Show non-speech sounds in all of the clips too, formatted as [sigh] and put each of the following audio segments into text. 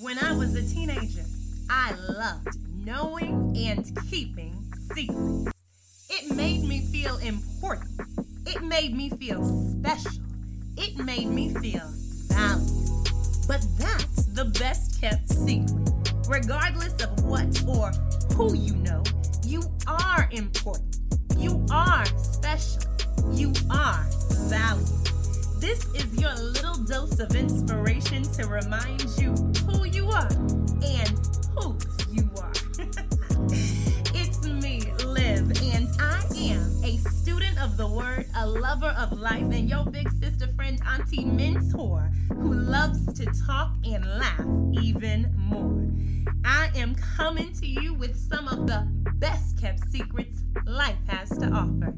When I was a teenager, I loved knowing and keeping secrets. It made me feel important. It made me feel special. It made me feel valued. But that's the best kept secret. Regardless of what or who you know, you are important. You are special. You are valued. This is your little dose of inspiration to remind you who you are and who you are. [laughs] it's me, Liv, and I am a student of the word, a lover of life, and your big sister friend, auntie mentor who loves to talk and laugh even more. I am coming to you with some of the best kept secrets life has to offer.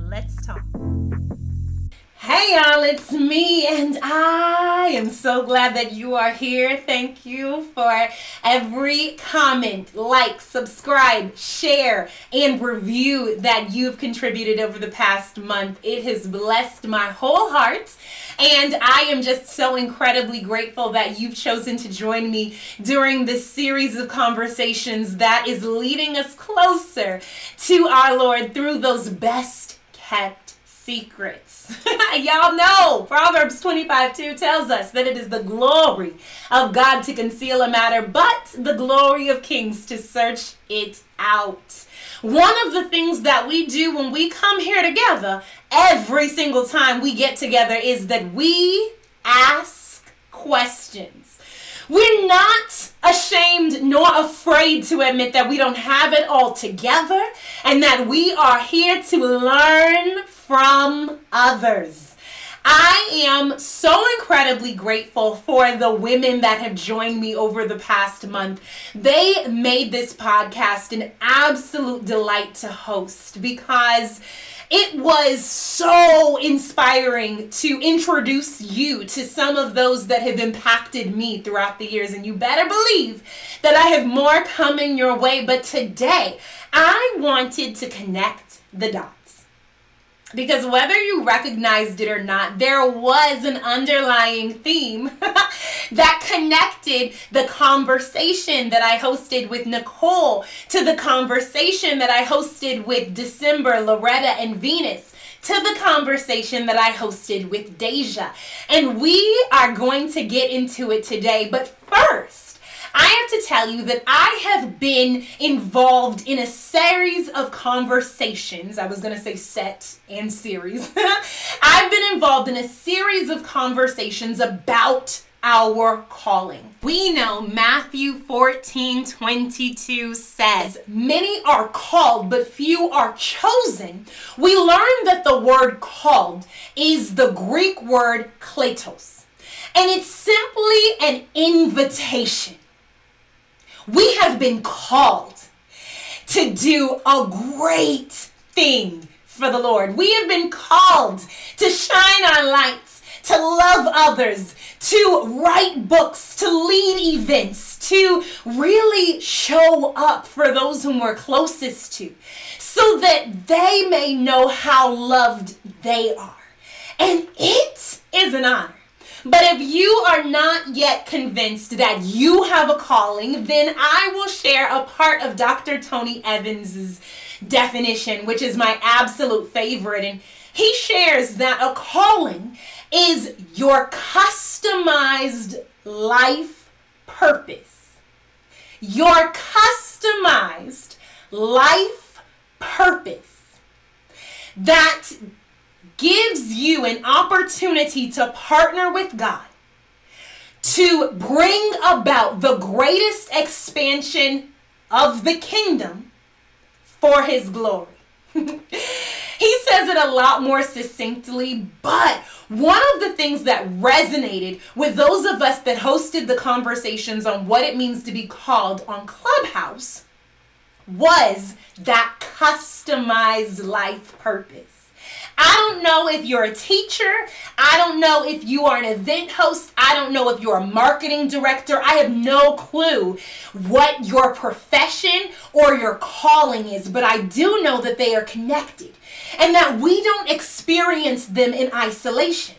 Let's talk. Hey y'all, it's me, and I am so glad that you are here. Thank you for every comment, like, subscribe, share, and review that you've contributed over the past month. It has blessed my whole heart, and I am just so incredibly grateful that you've chosen to join me during this series of conversations that is leading us closer to our Lord through those best kept secrets. [laughs] Y'all know Proverbs 25 2 tells us that it is the glory of God to conceal a matter, but the glory of kings to search it out. One of the things that we do when we come here together every single time we get together is that we ask questions. We're not ashamed nor afraid to admit that we don't have it all together and that we are here to learn from others. I am so incredibly grateful for the women that have joined me over the past month. They made this podcast an absolute delight to host because it was so inspiring to introduce you to some of those that have impacted me throughout the years. And you better believe that I have more coming your way. But today, I wanted to connect the dots. Because whether you recognized it or not, there was an underlying theme [laughs] that connected the conversation that I hosted with Nicole to the conversation that I hosted with December, Loretta, and Venus to the conversation that I hosted with Deja. And we are going to get into it today. But first, I have to tell you that I have been involved in a series of conversations. I was going to say set and series. [laughs] I've been involved in a series of conversations about our calling. We know Matthew 14 22 says, Many are called, but few are chosen. We learn that the word called is the Greek word kletos, and it's simply an invitation. We have been called to do a great thing for the Lord. We have been called to shine our lights, to love others, to write books, to lead events, to really show up for those whom we're closest to, so that they may know how loved they are. And it is an honor but if you are not yet convinced that you have a calling, then I will share a part of Dr. Tony Evans's definition, which is my absolute favorite. And he shares that a calling is your customized life purpose. Your customized life purpose that gives you an opportunity to partner with God to bring about the greatest expansion of the kingdom for his glory. [laughs] he says it a lot more succinctly, but one of the things that resonated with those of us that hosted the conversations on what it means to be called on Clubhouse was that customized life purpose. I don't know if you're a teacher. I don't know if you are an event host. I don't know if you're a marketing director. I have no clue what your profession or your calling is, but I do know that they are connected and that we don't experience them in isolation.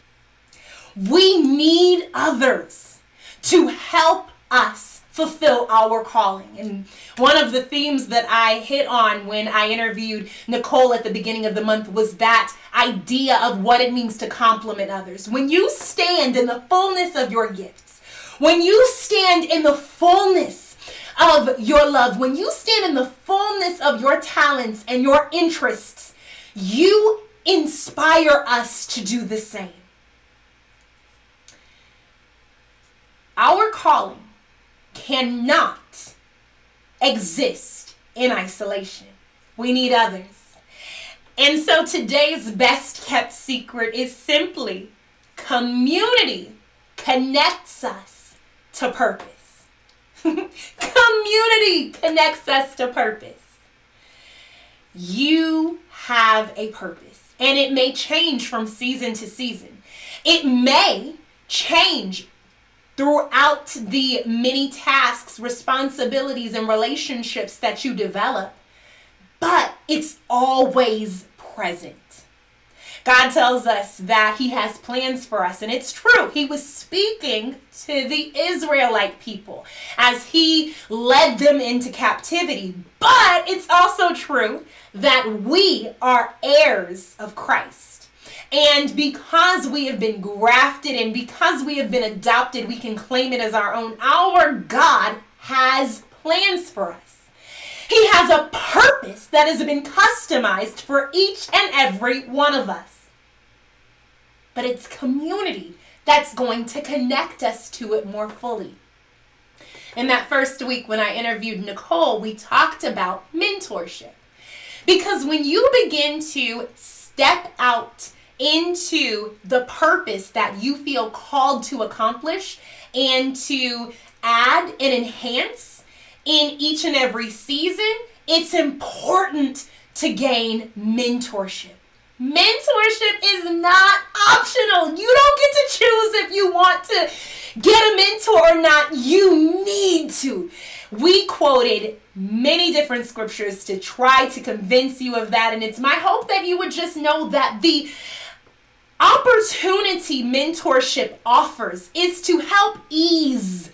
We need others to help us fulfill our calling. And one of the themes that I hit on when I interviewed Nicole at the beginning of the month was that idea of what it means to compliment others. When you stand in the fullness of your gifts, when you stand in the fullness of your love, when you stand in the fullness of your talents and your interests, you inspire us to do the same. Our calling cannot exist in isolation. We need others. And so today's best kept secret is simply community connects us to purpose. [laughs] community connects us to purpose. You have a purpose, and it may change from season to season. It may change throughout the many tasks, responsibilities, and relationships that you develop, but it's always present. God tells us that He has plans for us, and it's true. He was speaking to the Israelite people as He led them into captivity, but it's also true that we are heirs of Christ. And because we have been grafted and because we have been adopted, we can claim it as our own. Our God has plans for us. He has a purpose that has been customized for each and every one of us. But it's community that's going to connect us to it more fully. In that first week when I interviewed Nicole, we talked about mentorship. Because when you begin to step out into the purpose that you feel called to accomplish and to add and enhance in each and every season, it's important to gain mentorship. Mentorship is not optional. You don't get to choose if you want to get a mentor or not. You need to. We quoted many different scriptures to try to convince you of that, and it's my hope that you would just know that the opportunity mentorship offers is to help ease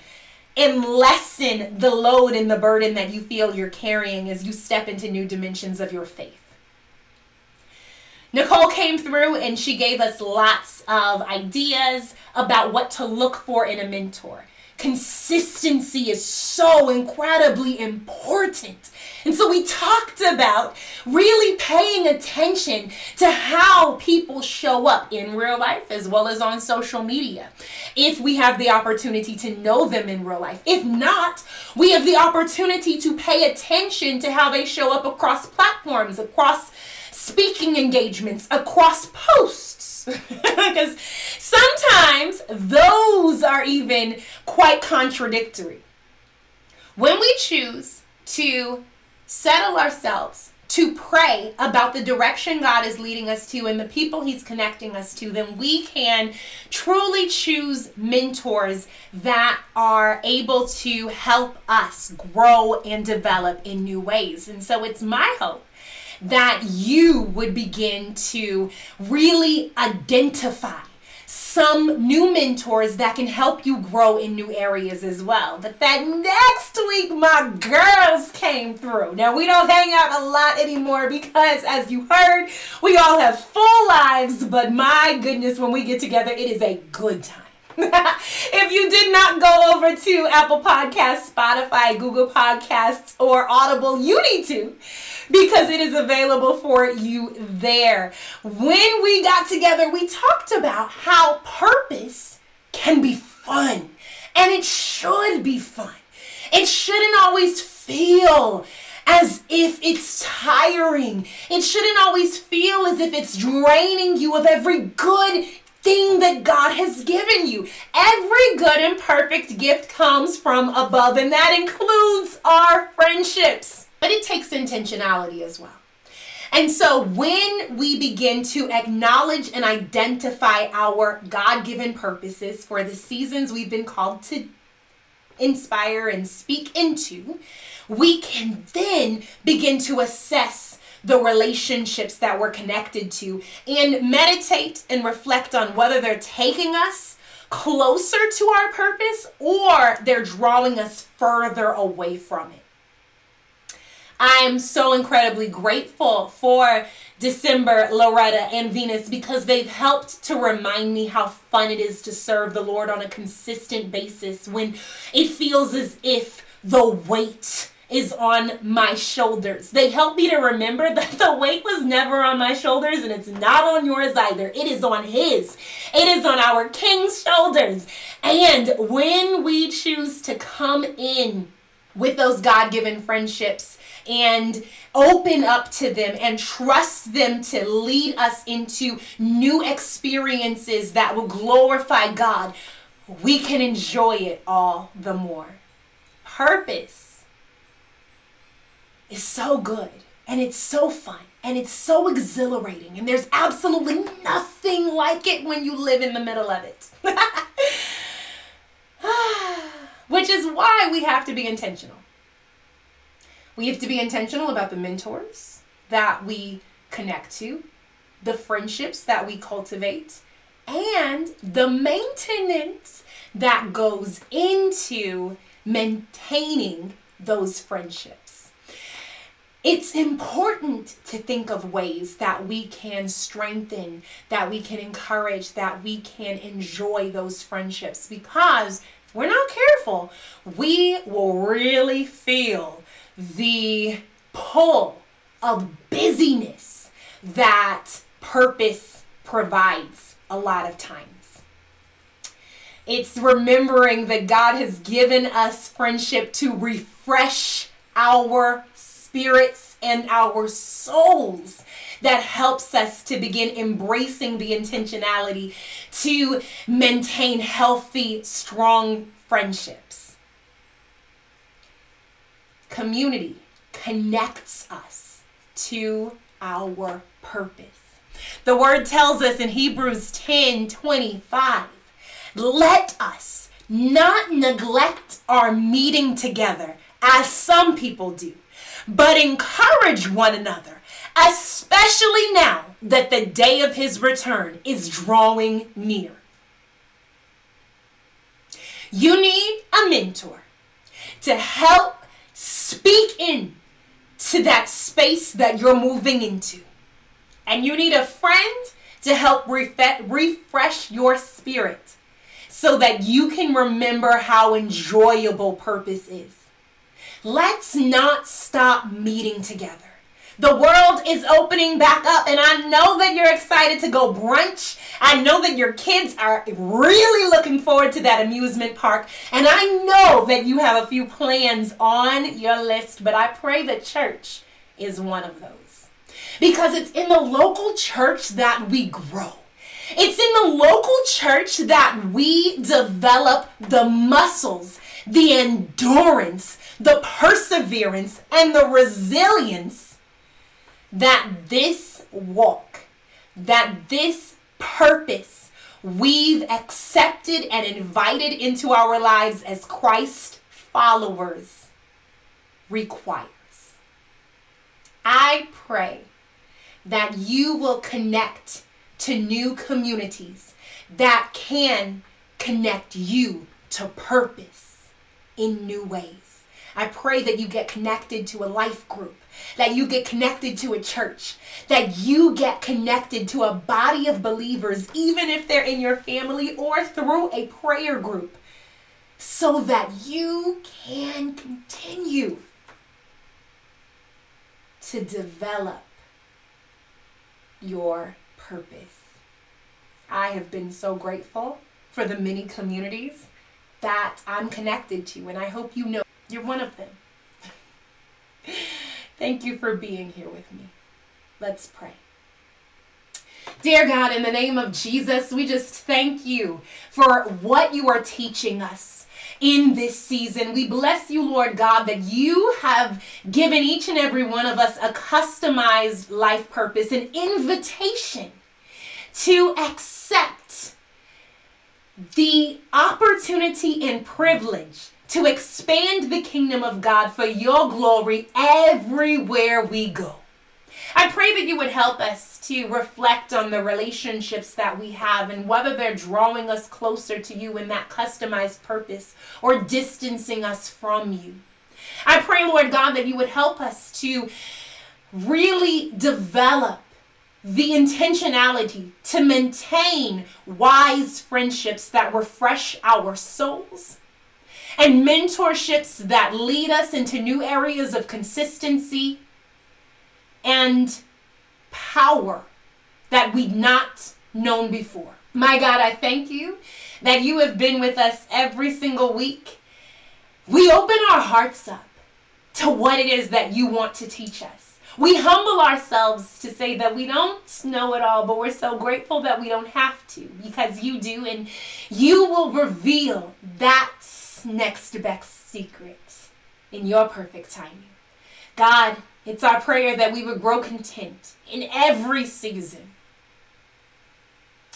and lessen the load and the burden that you feel you're carrying as you step into new dimensions of your faith. Nicole came through and she gave us lots of ideas about what to look for in a mentor consistency is so incredibly important. And so we talked about really paying attention to how people show up in real life as well as on social media. If we have the opportunity to know them in real life. If not, we have the opportunity to pay attention to how they show up across platforms, across speaking engagements, across posts. [laughs] Because sometimes those are even quite contradictory. When we choose to settle ourselves to pray about the direction God is leading us to and the people He's connecting us to, then we can truly choose mentors that are able to help us grow and develop in new ways. And so it's my hope that you would begin to really identify some new mentors that can help you grow in new areas as well. But that next week, my girls came through. Now, we don't hang out a lot anymore because, as you heard, we all have full lives, but my goodness, when we get together, it is a good time. [laughs] if you did not go over to Apple Podcasts, Spotify, Google Podcasts, or Audible, you need to because it is available for you there. When we got together, we talked about how purpose can be fun and it should be fun. It shouldn't always feel as if it's tiring. It shouldn't always feel as if it's draining you of every good thing that God has given you. Every good and perfect gift comes from above, and that includes our friendships. But it takes intentionality as well. And so when we begin to acknowledge and identify our God given purposes for the seasons we've been called to inspire and speak into, we can then begin to assess the relationships that we're connected to and meditate and reflect on whether they're taking us closer to our purpose or they're drawing us further away from it. I am so incredibly grateful for December, Loretta, and Venus because they've helped to remind me how fun it is to serve the Lord on a consistent basis when it feels as if the weight is on my shoulders. They help me to remember [laughs] that the weight was never on my shoulders and it's not on yours either. It is on His, it is on our King's shoulders. And when we choose to come in with those God given friendships and open up to them and trust them to lead us into new experiences that will glorify God, we can enjoy it all the more. Purpose is so good and it's so fun and it's so exhilarating and there's absolutely nothing like it when you live in the middle of it. [laughs] [sighs] Which is why we have to be intentional. We have to be intentional about the mentors that we connect to, the friendships that we cultivate, and the maintenance that goes into maintaining those friendships. It's important to think of ways that we can strengthen, that we can encourage, that we can enjoy those friendships because if we're not careful, we will really feel the pull of busyness that purpose provides a lot of times. It's remembering that God has given us friendship to refresh our spirits and our souls that helps us to begin embracing the intentionality to maintain healthy, strong friendships. Community connects us to our purpose. The word tells us in Hebrews 10 25, let us not neglect our meeting together as some people do but encourage one another, especially now that the day of his return is drawing near. You need a mentor to help speak in to that space that you're moving into. And you need a friend to help refresh your spirit so that you can remember how enjoyable purpose is. Let's not stop meeting together. The world is opening back up, and I know that you're excited to go brunch. I know that your kids are really looking forward to that amusement park, and I know that you have a few plans on your list, but I pray that church is one of those. Because it's in the local church that we grow. It's in the local church that we develop the muscles, the endurance, the perseverance and the resilience that this walk, that this purpose we've accepted and invited into our lives as Christ followers requires. I pray that you will connect to new communities that can connect you to purpose in new ways. I pray that you get connected to a life group, that you get connected to a church, that you get connected to a body of believers, even if they're in your family or through a prayer group, so that you can continue to develop your purpose. I have been so grateful for the many communities that I'm connected to, and I hope you know. You're one of them. [laughs] Thank you for being here with me. Let's pray. Dear God, in the name of Jesus, we just thank you for what you are teaching us in this season. We bless you, Lord God, that you have given each and every one of us a customized life purpose, an invitation to accept the opportunity and privilege to expand the kingdom of God for your glory everywhere we go. I pray that you would help us to reflect on the relationships that we have and whether they're drawing us closer to you in that customized purpose or distancing us from you. I pray, Lord God, that you would help us to really develop the intentionality to maintain wise friendships that refresh our souls and mentorships that lead us into new areas of consistency and power that we'd not known before. My God, I thank you that you have been with us every single week. We open our hearts up to what it is that you want to teach us. We humble ourselves to say that we don't know it all, but we're so grateful that we don't have to because you do, and you will reveal that next best secret in your perfect timing. God, it's our prayer that we would grow content in every season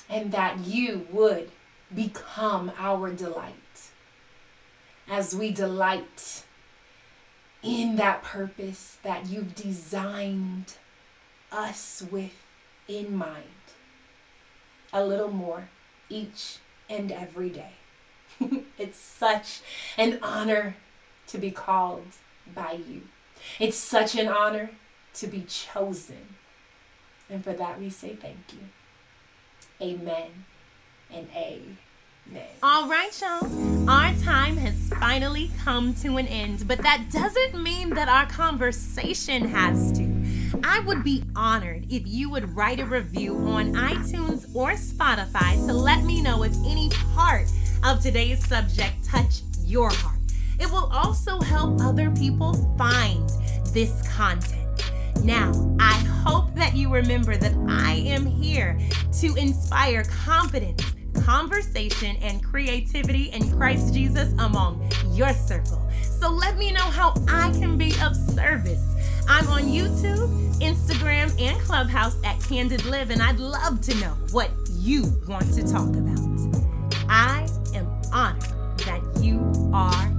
and that you would become our delight as we delight in that purpose that you've designed us with in mind. A little more each and every day. [laughs] it's such an honor to be called by you. It's such an honor to be chosen. And for that, we say thank you. Amen and amen. All right, y'all. Our time has finally come to an end, but that doesn't mean that our conversation has to. I would be honored if you would write a review on iTunes or Spotify to let me know if any part of today's subject Touch your heart. It will also help other people find this content. Now, I hope that you remember that I am here to inspire confidence, conversation, and creativity in Christ Jesus among your circle. So let me know how I can be of service. I'm on YouTube, Instagram, and Clubhouse at Candid Live, and I'd love to know what you want to talk about. I am honored that you are